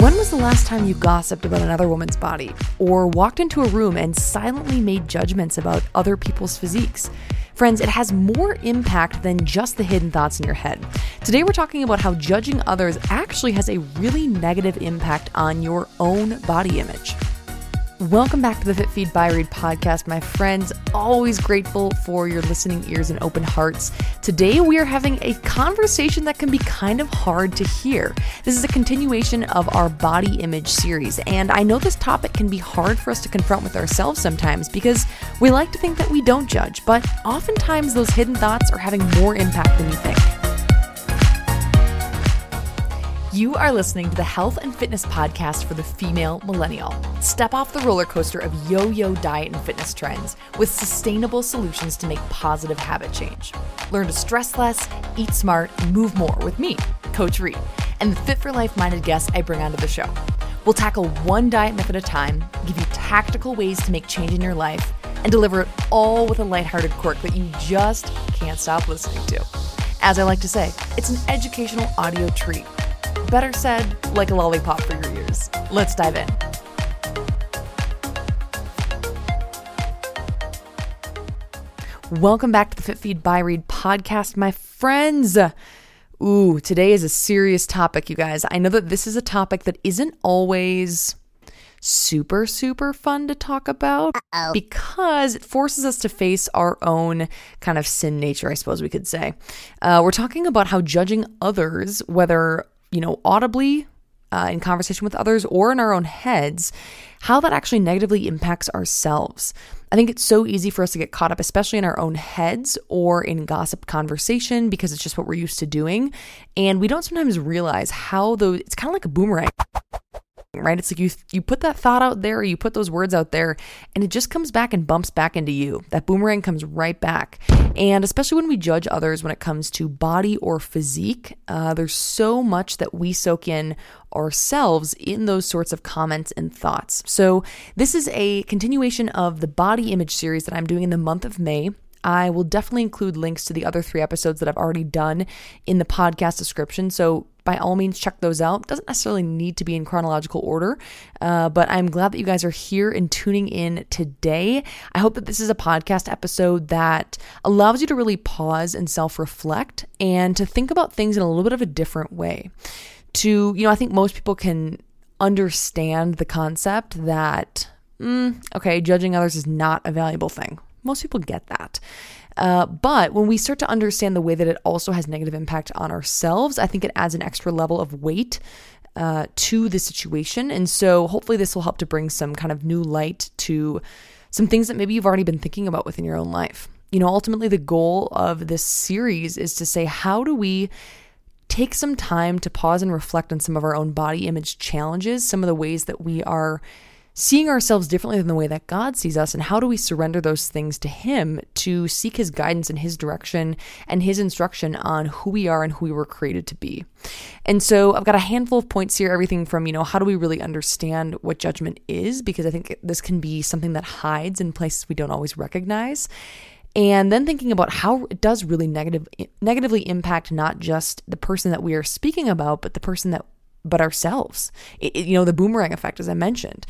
When was the last time you gossiped about another woman's body or walked into a room and silently made judgments about other people's physiques? Friends, it has more impact than just the hidden thoughts in your head. Today, we're talking about how judging others actually has a really negative impact on your own body image. Welcome back to the Fit Feed by Reed podcast, my friends. Always grateful for your listening ears and open hearts. Today, we are having a conversation that can be kind of hard to hear. This is a continuation of our body image series, and I know this topic can be hard for us to confront with ourselves sometimes because we like to think that we don't judge, but oftentimes those hidden thoughts are having more impact than you think. You are listening to the Health and Fitness Podcast for the female millennial. Step off the roller coaster of yo yo diet and fitness trends with sustainable solutions to make positive habit change. Learn to stress less, eat smart, move more with me, Coach Reed, and the fit for life minded guests I bring onto the show. We'll tackle one diet myth at a time, give you tactical ways to make change in your life, and deliver it all with a lighthearted quirk that you just can't stop listening to. As I like to say, it's an educational audio treat Better said, like a lollipop for your ears. Let's dive in. Welcome back to the Fit Feed by Reed podcast, my friends. Ooh, today is a serious topic, you guys. I know that this is a topic that isn't always super, super fun to talk about Uh-oh. because it forces us to face our own kind of sin nature, I suppose we could say. Uh, we're talking about how judging others, whether you know, audibly uh, in conversation with others or in our own heads, how that actually negatively impacts ourselves. I think it's so easy for us to get caught up, especially in our own heads or in gossip conversation, because it's just what we're used to doing. And we don't sometimes realize how those, it's kind of like a boomerang right? It's like you you put that thought out there, you put those words out there, and it just comes back and bumps back into you. That boomerang comes right back. And especially when we judge others when it comes to body or physique, uh, there's so much that we soak in ourselves in those sorts of comments and thoughts. So this is a continuation of the body image series that I'm doing in the month of May. I will definitely include links to the other three episodes that I've already done in the podcast description. So by all means, check those out. Doesn't necessarily need to be in chronological order, uh, but I'm glad that you guys are here and tuning in today. I hope that this is a podcast episode that allows you to really pause and self reflect and to think about things in a little bit of a different way. To, you know, I think most people can understand the concept that, mm, okay, judging others is not a valuable thing. Most people get that. Uh, but when we start to understand the way that it also has negative impact on ourselves, I think it adds an extra level of weight uh, to the situation. And so hopefully this will help to bring some kind of new light to some things that maybe you've already been thinking about within your own life. You know, ultimately, the goal of this series is to say, how do we take some time to pause and reflect on some of our own body image challenges, some of the ways that we are seeing ourselves differently than the way that God sees us, and how do we surrender those things to Him to seek His guidance and His direction and His instruction on who we are and who we were created to be. And so I've got a handful of points here, everything from, you know, how do we really understand what judgment is? Because I think this can be something that hides in places we don't always recognize and then thinking about how it does really negative negatively impact not just the person that we are speaking about but the person that but ourselves it, you know the boomerang effect as i mentioned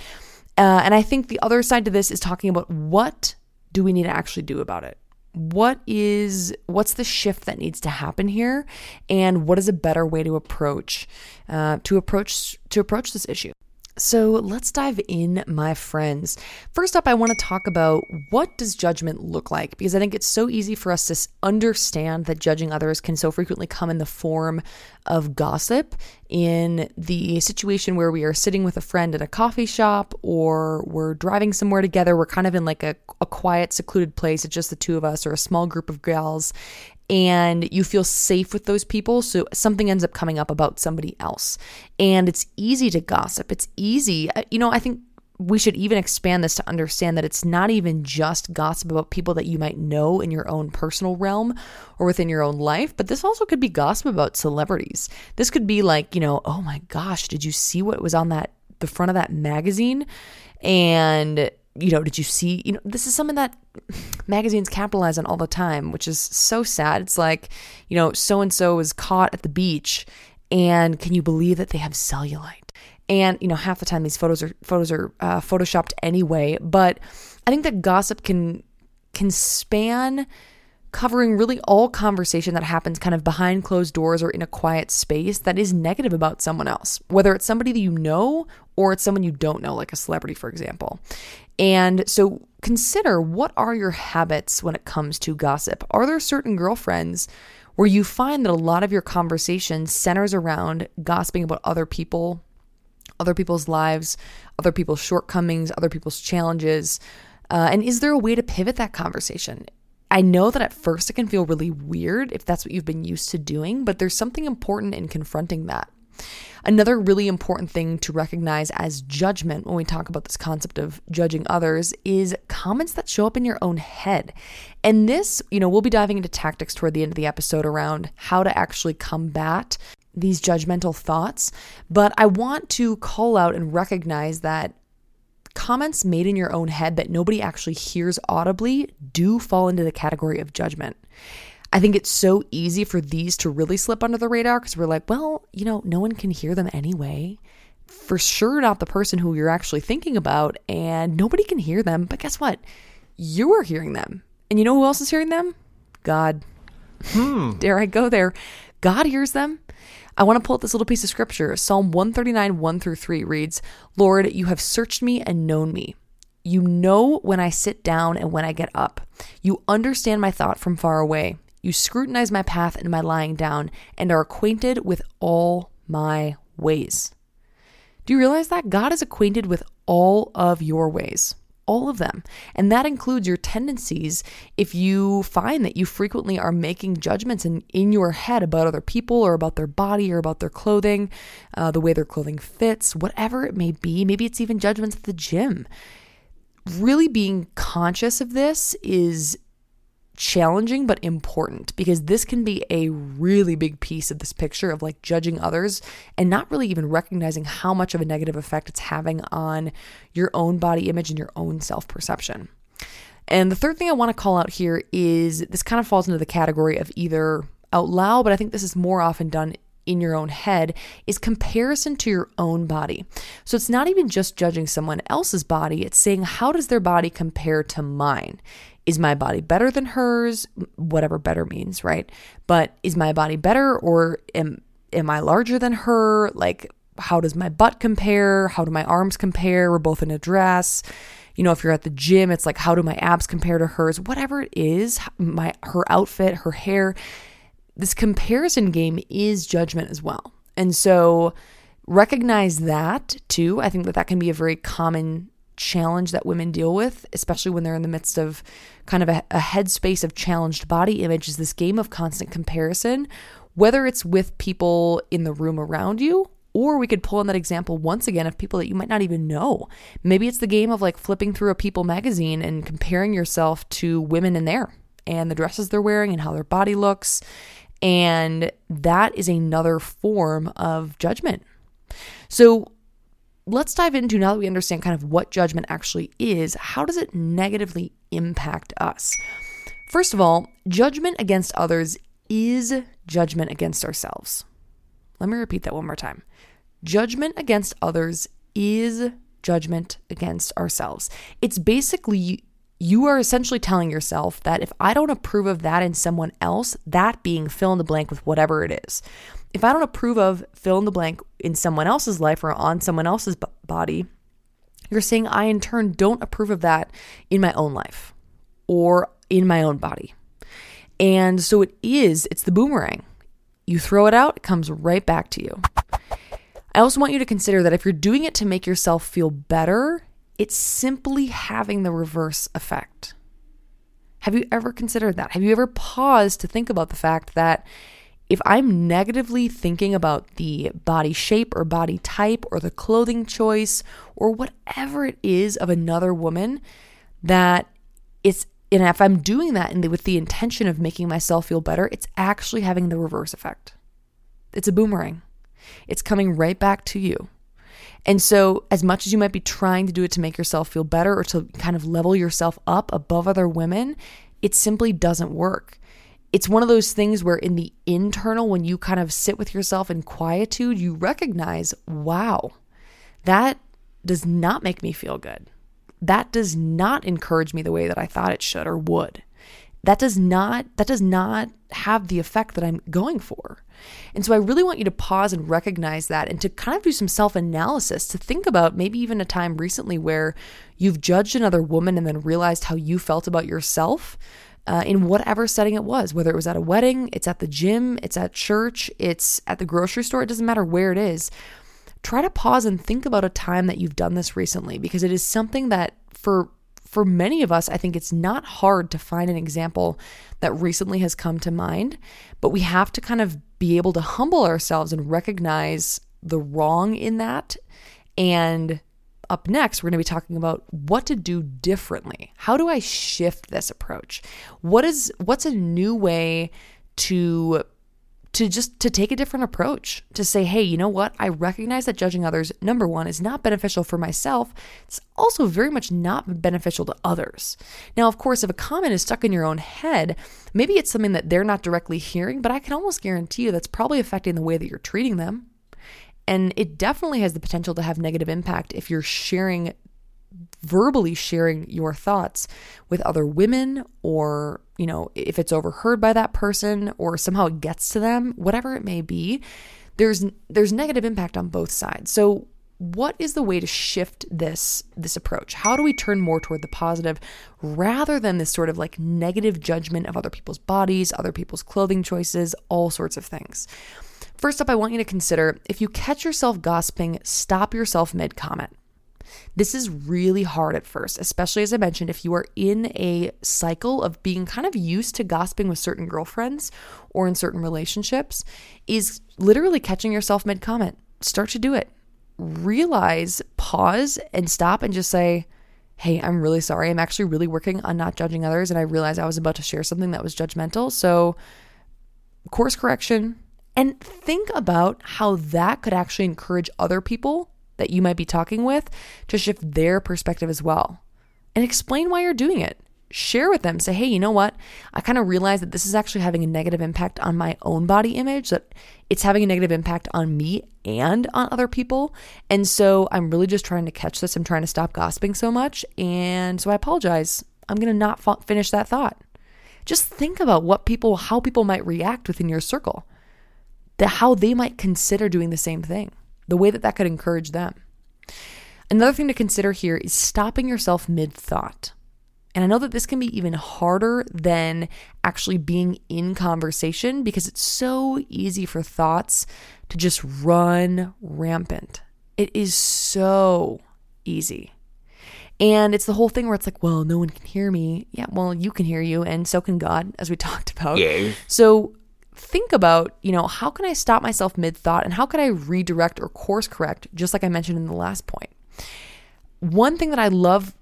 uh, and I think the other side to this is talking about what do we need to actually do about it? What is what's the shift that needs to happen here, and what is a better way to approach uh, to approach to approach this issue? So let's dive in, my friends. First up, I want to talk about what does judgment look like because I think it's so easy for us to understand that judging others can so frequently come in the form of gossip in the situation where we are sitting with a friend at a coffee shop or we're driving somewhere together. We're kind of in like a, a quiet, secluded place. It's just the two of us or a small group of gals and you feel safe with those people. So something ends up coming up about somebody else. And it's easy to gossip. It's easy. Uh, you know, I think we should even expand this to understand that it's not even just gossip about people that you might know in your own personal realm or within your own life, but this also could be gossip about celebrities. This could be like, you know, oh my gosh, did you see what was on that the front of that magazine? And you know, did you see, you know, this is something that magazines capitalize on all the time, which is so sad. It's like, you know, so and so was caught at the beach, and can you believe that they have cellulite? And you know, half the time these photos are photos are uh, photoshopped anyway. But I think that gossip can can span covering really all conversation that happens kind of behind closed doors or in a quiet space that is negative about someone else, whether it's somebody that you know or it's someone you don't know, like a celebrity, for example. And so consider what are your habits when it comes to gossip? Are there certain girlfriends where you find that a lot of your conversation centers around gossiping about other people, other people's lives, other people's shortcomings, other people's challenges? Uh, and is there a way to pivot that conversation? I know that at first it can feel really weird if that's what you've been used to doing, but there's something important in confronting that. Another really important thing to recognize as judgment when we talk about this concept of judging others is comments that show up in your own head. And this, you know, we'll be diving into tactics toward the end of the episode around how to actually combat these judgmental thoughts. But I want to call out and recognize that comments made in your own head that nobody actually hears audibly do fall into the category of judgment. I think it's so easy for these to really slip under the radar because we're like, well, you know, no one can hear them anyway. For sure, not the person who you're actually thinking about, and nobody can hear them. But guess what? You are hearing them. And you know who else is hearing them? God. Hmm. Dare I go there? God hears them. I want to pull up this little piece of scripture. Psalm 139, 1 through 3 reads, Lord, you have searched me and known me. You know when I sit down and when I get up. You understand my thought from far away. You scrutinize my path and my lying down and are acquainted with all my ways. Do you realize that? God is acquainted with all of your ways all of them. And that includes your tendencies if you find that you frequently are making judgments in, in your head about other people or about their body or about their clothing, uh, the way their clothing fits, whatever it may be. Maybe it's even judgments at the gym. Really being conscious of this is challenging but important because this can be a really big piece of this picture of like judging others and not really even recognizing how much of a negative effect it's having on your own body image and your own self perception. And the third thing I want to call out here is this kind of falls into the category of either out loud, but I think this is more often done in your own head is comparison to your own body. So it's not even just judging someone else's body, it's saying, how does their body compare to mine? Is my body better than hers? Whatever better means, right? But is my body better or am am I larger than her? Like how does my butt compare? How do my arms compare? We're both in a dress. You know, if you're at the gym, it's like how do my abs compare to hers? Whatever it is, my her outfit, her hair, this comparison game is judgment as well. And so recognize that too. I think that that can be a very common challenge that women deal with, especially when they're in the midst of kind of a, a headspace of challenged body image, is this game of constant comparison, whether it's with people in the room around you or we could pull in that example once again of people that you might not even know. Maybe it's the game of like flipping through a People magazine and comparing yourself to women in there and the dresses they're wearing and how their body looks. And that is another form of judgment. So let's dive into now that we understand kind of what judgment actually is, how does it negatively impact us? First of all, judgment against others is judgment against ourselves. Let me repeat that one more time. Judgment against others is judgment against ourselves. It's basically you are essentially telling yourself that if I don't approve of that in someone else, that being fill in the blank with whatever it is, if I don't approve of fill in the blank in someone else's life or on someone else's b- body, you're saying I in turn don't approve of that in my own life or in my own body. And so it is, it's the boomerang. You throw it out, it comes right back to you. I also want you to consider that if you're doing it to make yourself feel better, it's simply having the reverse effect. Have you ever considered that? Have you ever paused to think about the fact that if I'm negatively thinking about the body shape or body type or the clothing choice or whatever it is of another woman, that it's, and if I'm doing that with the intention of making myself feel better, it's actually having the reverse effect. It's a boomerang, it's coming right back to you. And so, as much as you might be trying to do it to make yourself feel better or to kind of level yourself up above other women, it simply doesn't work it's one of those things where in the internal when you kind of sit with yourself in quietude you recognize wow that does not make me feel good. That does not encourage me the way that I thought it should or would. That does not that does not have the effect that I'm going for. And so I really want you to pause and recognize that and to kind of do some self-analysis to think about maybe even a time recently where you've judged another woman and then realized how you felt about yourself uh, in whatever setting it was, whether it was at a wedding, it's at the gym, it's at church, it's at the grocery store, it doesn't matter where it is. Try to pause and think about a time that you've done this recently because it is something that for for many of us, I think it's not hard to find an example that recently has come to mind, but we have to kind of be able to humble ourselves and recognize the wrong in that and up next, we're going to be talking about what to do differently. How do I shift this approach? What is what's a new way to to just to take a different approach? To say hey you know what? I recognize that judging others number one is not beneficial for myself. It's also very much not beneficial to others. Now of course if a comment is stuck in your own head maybe it's something that they're not directly hearing but i can almost guarantee you that's probably affecting the way that you're treating them and it definitely has the potential to have negative impact if you're sharing verbally sharing your thoughts with other women or you know if it's overheard by that person or somehow it gets to them whatever it may be there's there's negative impact on both sides. So what is the way to shift this this approach? How do we turn more toward the positive rather than this sort of like negative judgment of other people's bodies other people's clothing choices all sorts of things First up, I want you to consider if you catch yourself gossiping, stop yourself mid comment. This is really hard at first, especially as I mentioned, if you are in a cycle of being kind of used to gossiping with certain girlfriends or in certain relationships, is literally catching yourself mid comment. Start to do it. Realize, pause, and stop and just say, Hey, I'm really sorry. I'm actually really working on not judging others. And I realized I was about to share something that was judgmental. So, course correction, and think about how that could actually encourage other people that you might be talking with to shift their perspective as well. And explain why you're doing it. Share with them, say, hey, you know what? I kind of realize that this is actually having a negative impact on my own body image, that it's having a negative impact on me and on other people. And so I'm really just trying to catch this. I'm trying to stop gossiping so much. And so I apologize. I'm going to not finish that thought. Just think about what people, how people might react within your circle the how they might consider doing the same thing, the way that that could encourage them. Another thing to consider here is stopping yourself mid thought. And I know that this can be even harder than actually being in conversation because it's so easy for thoughts to just run rampant. It is so easy. And it's the whole thing where it's like, well, no one can hear me. Yeah, well, you can hear you, and so can God, as we talked about. Yeah. So think about, you know, how can I stop myself mid thought and how can I redirect or course correct, just like I mentioned in the last point. One thing that I love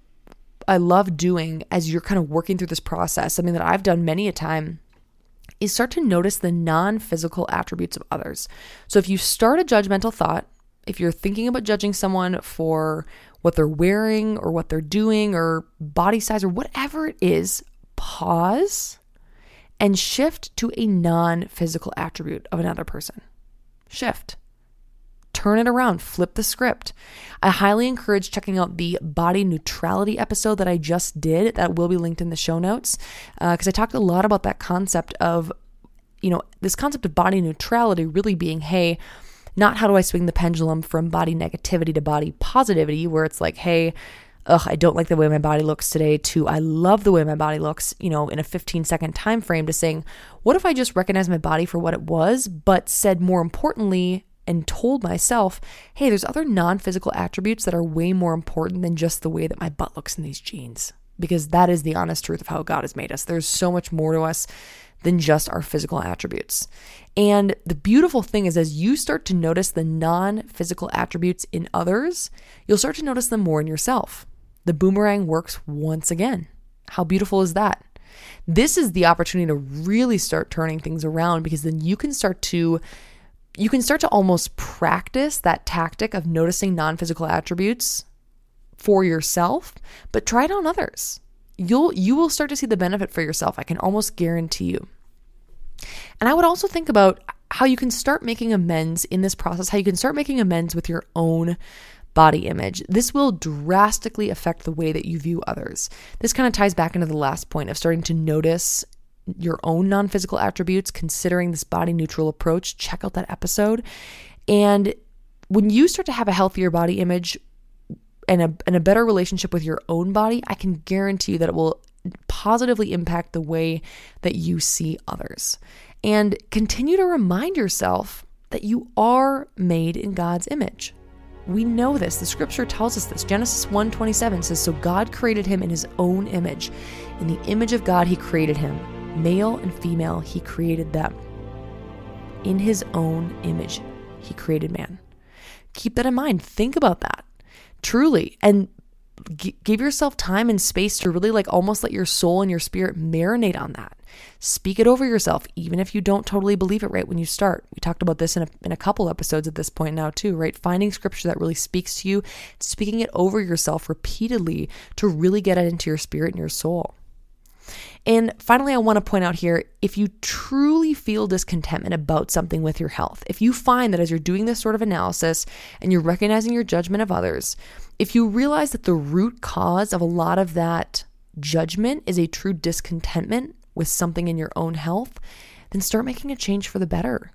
I love doing as you're kind of working through this process, something that I've done many a time, is start to notice the non physical attributes of others. So if you start a judgmental thought, if you're thinking about judging someone for what they're wearing or what they're doing or body size or whatever it is, pause and shift to a non physical attribute of another person. Shift. Turn it around, flip the script. I highly encourage checking out the body neutrality episode that I just did, that will be linked in the show notes, because uh, I talked a lot about that concept of, you know, this concept of body neutrality really being, hey, not how do I swing the pendulum from body negativity to body positivity, where it's like, hey, ugh, I don't like the way my body looks today to I love the way my body looks, you know, in a 15 second time frame to saying, what if I just recognize my body for what it was, but said more importantly and told myself, hey, there's other non physical attributes that are way more important than just the way that my butt looks in these jeans. Because that is the honest truth of how God has made us. There's so much more to us than just our physical attributes. And the beautiful thing is, as you start to notice the non physical attributes in others, you'll start to notice them more in yourself the boomerang works once again. How beautiful is that? This is the opportunity to really start turning things around because then you can start to you can start to almost practice that tactic of noticing non-physical attributes for yourself, but try it on others. You'll you will start to see the benefit for yourself. I can almost guarantee you. And I would also think about how you can start making amends in this process, how you can start making amends with your own body image, this will drastically affect the way that you view others. This kind of ties back into the last point of starting to notice your own non physical attributes, considering this body neutral approach. Check out that episode. And when you start to have a healthier body image and a, and a better relationship with your own body, I can guarantee you that it will positively impact the way that you see others. And continue to remind yourself that you are made in God's image. We know this. The scripture tells us this. Genesis 1:27 says, "So God created him in his own image. In the image of God he created him. Male and female he created them. In his own image he created man." Keep that in mind. Think about that. Truly. And g- give yourself time and space to really like almost let your soul and your spirit marinate on that. Speak it over yourself, even if you don't totally believe it right when you start. We talked about this in a, in a couple episodes at this point now, too, right? Finding scripture that really speaks to you, speaking it over yourself repeatedly to really get it into your spirit and your soul. And finally, I want to point out here if you truly feel discontentment about something with your health, if you find that as you're doing this sort of analysis and you're recognizing your judgment of others, if you realize that the root cause of a lot of that judgment is a true discontentment with something in your own health, then start making a change for the better.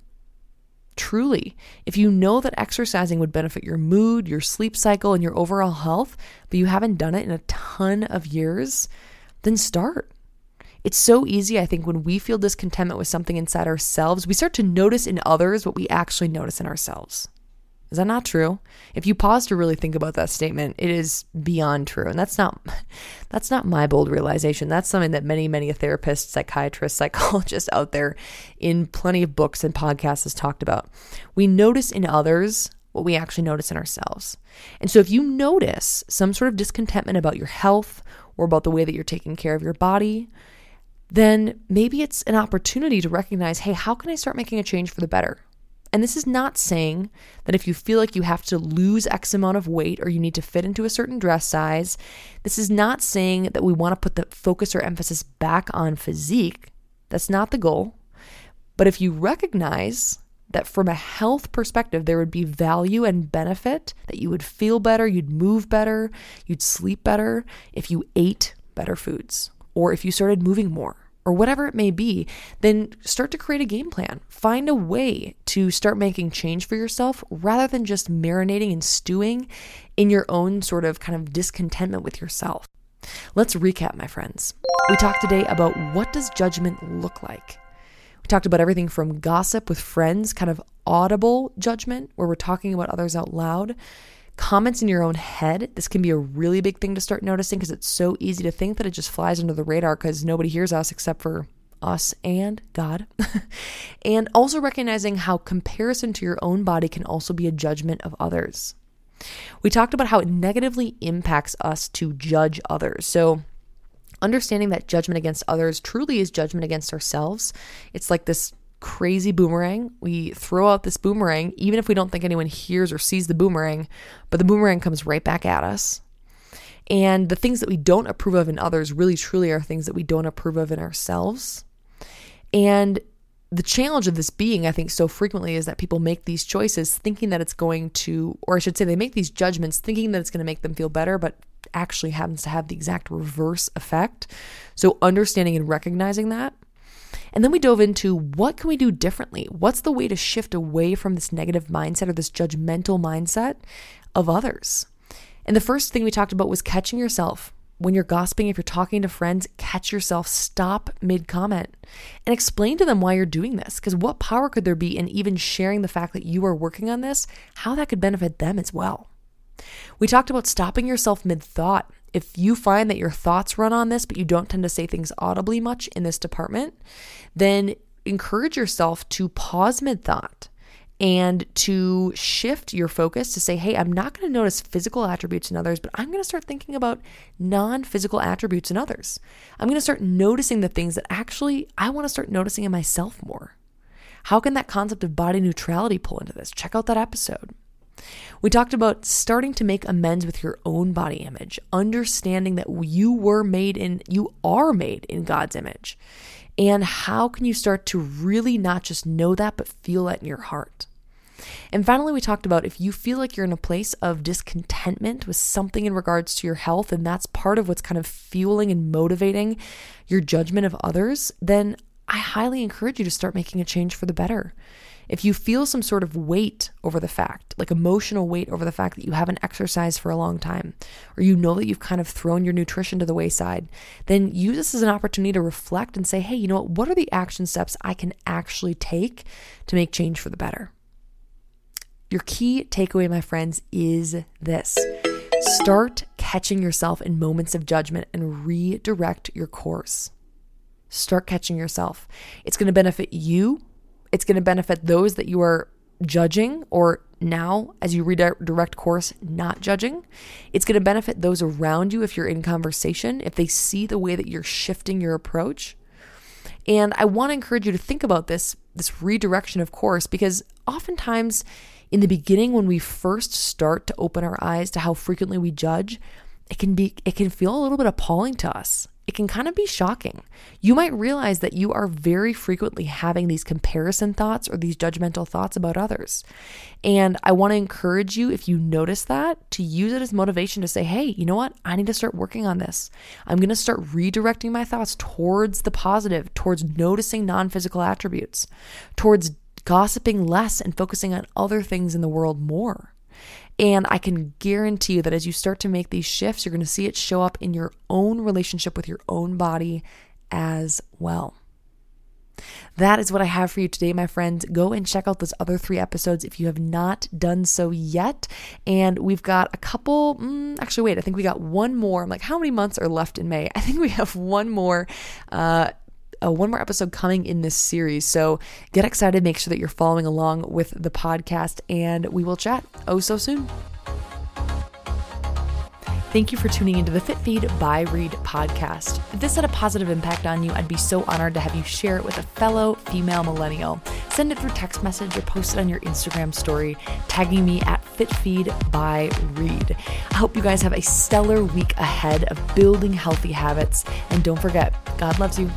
Truly, if you know that exercising would benefit your mood, your sleep cycle, and your overall health, but you haven't done it in a ton of years, then start. It's so easy, I think, when we feel discontentment with something inside ourselves, we start to notice in others what we actually notice in ourselves. Is that not true? If you pause to really think about that statement, it is beyond true. And that's not that's not my bold realization. That's something that many, many therapists, psychiatrists, psychologists out there in plenty of books and podcasts has talked about. We notice in others what we actually notice in ourselves. And so if you notice some sort of discontentment about your health or about the way that you're taking care of your body, then maybe it's an opportunity to recognize, hey, how can I start making a change for the better? And this is not saying that if you feel like you have to lose X amount of weight or you need to fit into a certain dress size, this is not saying that we want to put the focus or emphasis back on physique. That's not the goal. But if you recognize that from a health perspective, there would be value and benefit, that you would feel better, you'd move better, you'd sleep better if you ate better foods, or if you started moving more, or whatever it may be, then start to create a game plan. Find a way to start making change for yourself rather than just marinating and stewing in your own sort of kind of discontentment with yourself. Let's recap, my friends. We talked today about what does judgment look like? We talked about everything from gossip with friends, kind of audible judgment, where we're talking about others out loud, comments in your own head. This can be a really big thing to start noticing because it's so easy to think that it just flies under the radar because nobody hears us except for us and God. and also recognizing how comparison to your own body can also be a judgment of others. We talked about how it negatively impacts us to judge others. So, understanding that judgment against others truly is judgment against ourselves. It's like this crazy boomerang. We throw out this boomerang, even if we don't think anyone hears or sees the boomerang, but the boomerang comes right back at us. And the things that we don't approve of in others really truly are things that we don't approve of in ourselves. And the challenge of this being, I think, so frequently is that people make these choices thinking that it's going to, or I should say, they make these judgments thinking that it's going to make them feel better, but actually happens to have the exact reverse effect. So, understanding and recognizing that and then we dove into what can we do differently? What's the way to shift away from this negative mindset or this judgmental mindset of others? And the first thing we talked about was catching yourself. When you're gossiping, if you're talking to friends, catch yourself, stop mid comment, and explain to them why you're doing this. Because what power could there be in even sharing the fact that you are working on this, how that could benefit them as well? We talked about stopping yourself mid thought if you find that your thoughts run on this, but you don't tend to say things audibly much in this department, then encourage yourself to pause mid thought and to shift your focus to say, hey, I'm not going to notice physical attributes in others, but I'm going to start thinking about non physical attributes in others. I'm going to start noticing the things that actually I want to start noticing in myself more. How can that concept of body neutrality pull into this? Check out that episode. We talked about starting to make amends with your own body image, understanding that you were made in, you are made in God's image. And how can you start to really not just know that, but feel that in your heart? And finally, we talked about if you feel like you're in a place of discontentment with something in regards to your health, and that's part of what's kind of fueling and motivating your judgment of others, then I highly encourage you to start making a change for the better. If you feel some sort of weight over the fact, like emotional weight over the fact that you haven't exercised for a long time, or you know that you've kind of thrown your nutrition to the wayside, then use this as an opportunity to reflect and say, hey, you know what? What are the action steps I can actually take to make change for the better? Your key takeaway, my friends, is this start catching yourself in moments of judgment and redirect your course. Start catching yourself. It's going to benefit you it's going to benefit those that you are judging or now as you redirect course not judging. It's going to benefit those around you if you're in conversation if they see the way that you're shifting your approach. And i want to encourage you to think about this this redirection of course because oftentimes in the beginning when we first start to open our eyes to how frequently we judge it can be it can feel a little bit appalling to us it can kind of be shocking. You might realize that you are very frequently having these comparison thoughts or these judgmental thoughts about others. And I want to encourage you, if you notice that, to use it as motivation to say, hey, you know what? I need to start working on this. I'm going to start redirecting my thoughts towards the positive, towards noticing non physical attributes, towards gossiping less and focusing on other things in the world more. And I can guarantee you that as you start to make these shifts, you're going to see it show up in your own relationship with your own body as well. That is what I have for you today, my friends. Go and check out those other three episodes if you have not done so yet. And we've got a couple, mm, actually, wait, I think we got one more. I'm like, how many months are left in May? I think we have one more uh, uh, one more episode coming in this series. So get excited, make sure that you're following along with the podcast, and we will chat oh so soon. Thank you for tuning into the Fit Feed by Reed podcast. If this had a positive impact on you, I'd be so honored to have you share it with a fellow female millennial. Send it through text message or post it on your Instagram story, tagging me at FitFeed by Reed. I hope you guys have a stellar week ahead of building healthy habits. And don't forget, God loves you.